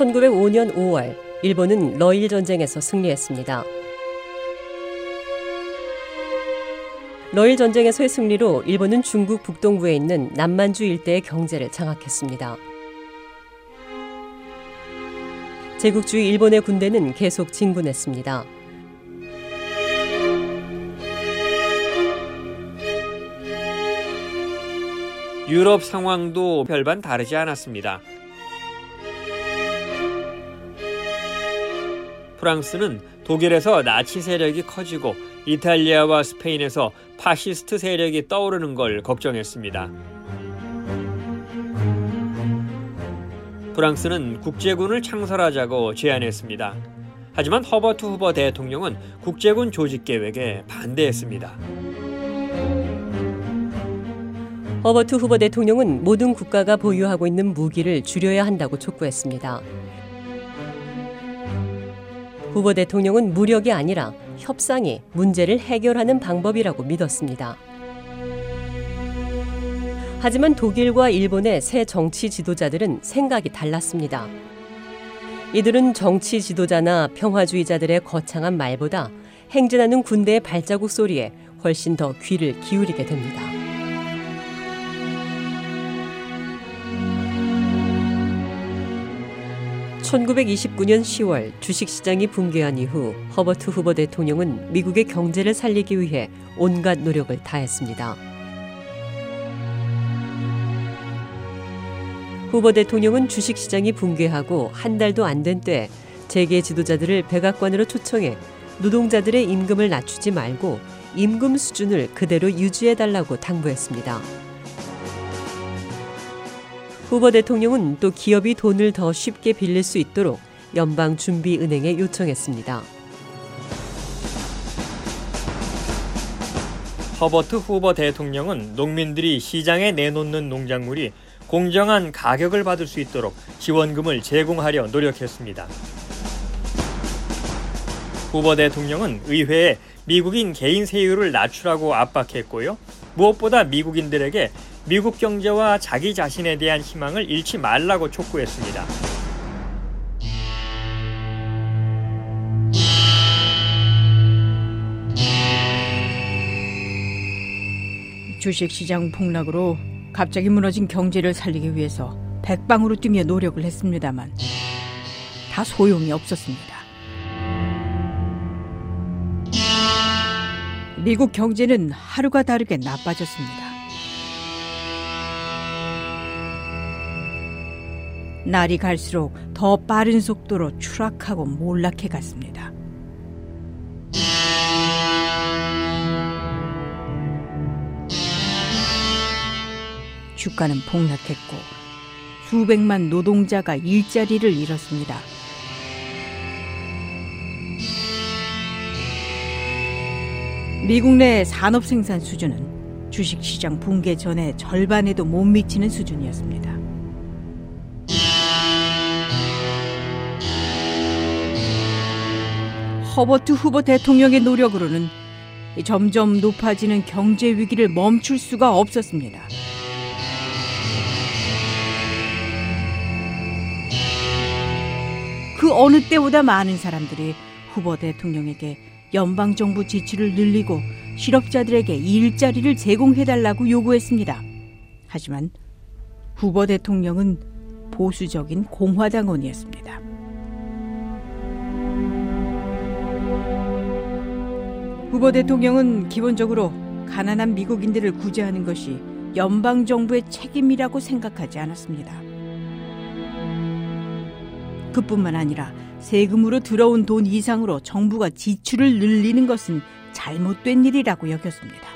(1905년 5월) 일본은 러일 전쟁에서 승리했습니다. 러일 전쟁에서의 승리로 일본은 중국 북동부에 있는 남만주 일대의 경제를 장악했습니다. 제국주의 일본의 군대는 계속 진군했습니다. 유럽 상황도 별반 다르지 않았습니다. 프랑스는 독일에서 나치 세력이 커지고 이탈리아와 스페인에서 파시스트 세력이 떠오르는 걸 걱정했습니다. 프랑스는 국제군을 창설하자고 제안했습니다. 하지만 허버트 후버 대통령은 국제군 조직 계획에 반대했습니다. 허버트 후보 대통령은 모든 국가가 보유하고 있는 무기를 줄여야 한다고 촉구했습니다. 후보 대통령은 무력이 아니라 협상이 문제를 해결하는 방법이라고 믿었습니다. 하지만 독일과 일본의 새 정치 지도자들은 생각이 달랐습니다. 이들은 정치 지도자나 평화주의자들의 거창한 말보다 행진하는 군대의 발자국 소리에 훨씬 더 귀를 기울이게 됩니다. 1929년 10월 주식시장이 붕괴한 이후 허버트 후보 대통령은 미국의 경제를 살리기 위해 온갖 노력을 다했습니다. 후보 대통령은 주식시장이 붕괴하고 한 달도 안 된 때 재계 지도자들을 백악관으로 초청해 노동자들의 임금을 낮추지 말고 임금 수준을 그대로 유지해 달라고 당부했습니다. 후보 대통령은 또 기업이 돈을 더 쉽게 빌릴 수 있도록 연방준비은행에 요청했습니다. 허버트 후버 대통령은 농민들이 시장에 내놓는 농작물이 공정한 가격을 받을 수 있도록 지원금을 제공하려 노력했습니다. 후버 대통령은 의회에 미국인 개인 세율을 낮추라고 압박했고요. 무엇보다 미국인들에게 미국 경제와 자기 자신에 대한 희망을 잃지 말라고 촉구했습니다. 주식시장 폭락으로 갑자기 무너진 경제를 살리기 위해서 백방으로 뛰며 노력을 했습니다만 다 소용이 없었습니다. 미국 경제는 하루가 다르게 나빠졌습니다. 날이 갈수록 더 빠른 속도로 추락하고 몰락해 갔습니다. 주가는 폭락했고 수백만 노동자가 일자리를 잃었습니다. 미국 내 산업 생산 수준은 주식시장 붕괴 전에 절반에도 못 미치는 수준이었습니다. 허버트 후보 대통령의 노력으로는 점점 높아지는 경제 위기를 멈출 수가 없었습니다. 그 어느 때보다 많은 사람들이 후보 대통령에게 연방정부 지출을 늘리고 실업자들에게 일자리를 제공해달라고 요구했습니다. 하지만 후보 대통령은 보수적인 공화당원이었습니다. 후보 대통령은 기본적으로 가난한 미국인들을 구제하는 것이 연방 정부의 책임이라고 생각하지 않았습니다. 그뿐만 아니라 세금으로 들어온 돈 이상으로 정부가 지출을 늘리는 것은 잘못된 일이라고 여겼습니다.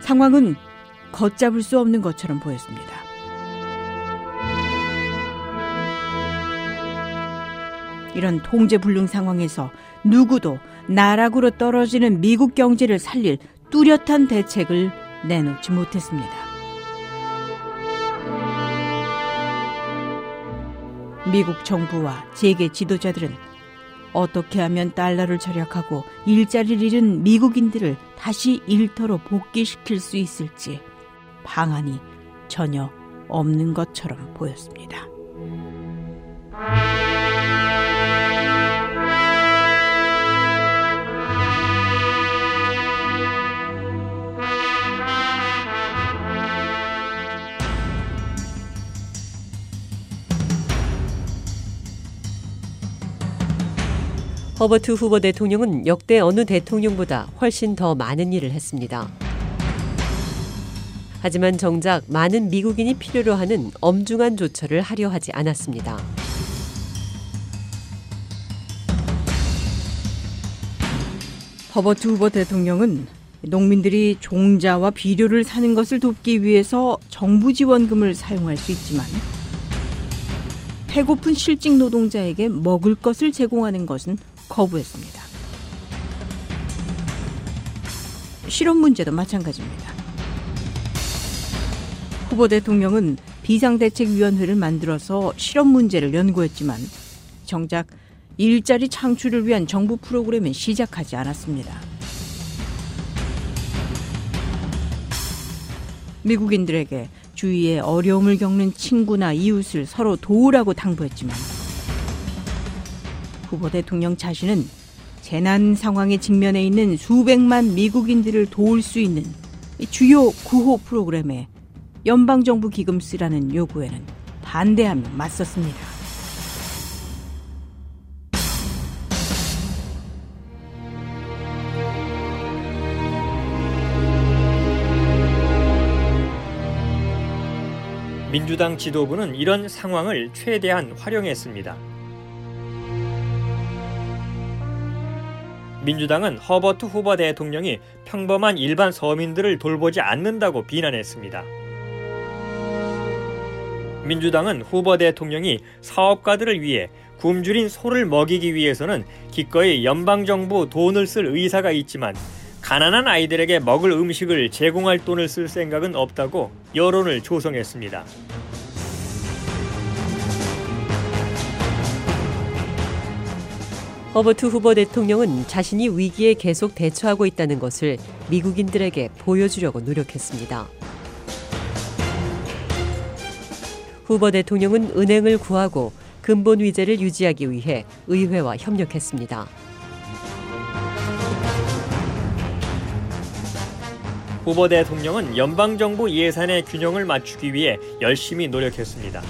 상황은 걷잡을 수 없는 것처럼 보였습니다. 이런 통제불능 상황에서 누구도 나락으로 떨어지는 미국 경제를 살릴 뚜렷한 대책을 내놓지 못했습니다. 미국 정부와 재계 지도자들은 어떻게 하면 달러를 절약하고 일자리를 잃은 미국인들을 다시 일터로 복귀시킬 수 있을지 방안이 전혀 없는 것처럼 보였습니다. 허버트 후보 대통령은 역대 어느 대통령보다 훨씬 더 많은 일을 했습니다. 하지만 정작 많은 미국인이 필요로 하는 엄중한 조처를 하려 하지 않았습니다. 허버트 후보 대통령은 농민들이 종자와 비료를 사는 것을 돕기 위해서 정부 지원금을 사용할 수 있지만 배고픈 실직 노동자에게 먹을 것을 제공하는 것은 거부했습니다. 실업 문제도 마찬가지입니다. 후보 대통령은 비상대책위원회를 만들어서 실업 문제를 연구했지만 정작 일자리 창출을 위한 정부 프로그램은 시작하지 않았습니다. 미국인들에게 주위에 어려움을 겪는 친구나 이웃을 서로 도우라고 당부했지만 후보 대통령 자신은 재난 상황에 직면해 있는 수백만 미국인들을 도울 수 있는 주요 구호 프로그램에 연방정부 기금 쓰라는 요구에는 반대하며 맞섰습니다. 민주당 지도부는 이런 상황을 최대한 활용했습니다. 민주당은 허버트 후보 대통령이 평범한 일반 서민들을 돌보지 않는다고 비난했습니다. 민주당은 후보 대통령이 사업가들을 위해 굶주린 소를 먹이기 위해서는 기꺼이 연방정부 돈을 쓸 의사가 있지만 가난한 아이들에게 먹을 음식을 제공할 돈을 쓸 생각은 없다고 여론을 조성했습니다. 허버트 후보 대통령은 자신이 위기에 계속 대처하고 있다는 것을 미국인들에게 보여주려고 노력했습니다. 후보 대통령은 은행을 구하고 근본 위제를 유지하기 위해 의회와 협력했습니다. 후보 대통령은 연방정부 예산의 균형을 맞추기 위해 열심히 노력했습니다.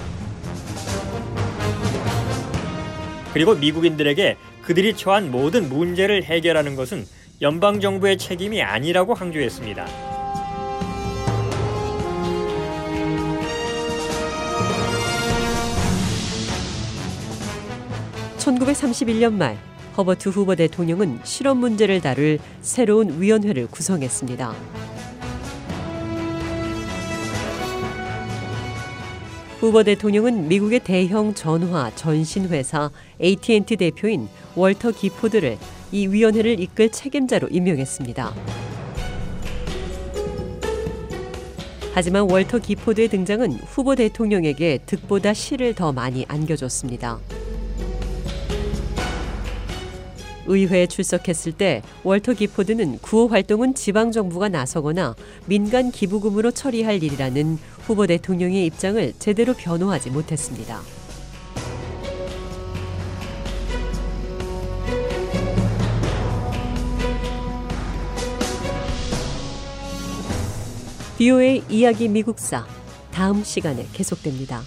그리고 미국인들에게 그들이 처한 모든 문제를 해결하는 것은 연방정부의 책임이 아니라고 강조했습니다. (1931년) 말 허버트 후보 대통령은 실업 문제를 다룰 새로운 위원회를 구성했습니다. 후보 대통령은 미국의 대형 전화 전신 회사 AT&T 대표인 월터 기포드를 이 위원회를 이끌 책임자로 임명했습니다. 하지만 월터 기포드의 등장은 후보 대통령에게 득보다 실을 더 많이 안겨줬습니다. 의회에 출석했을 때 월터 기포드는 구호 활동은 지방 정부가 나서거나 민간 기부금으로 처리할 일이라는 후보 대통령의 입장을 제대로 변호하지 못했습니다. 비오의 이야기 미국사 다음 시간에 계속됩니다.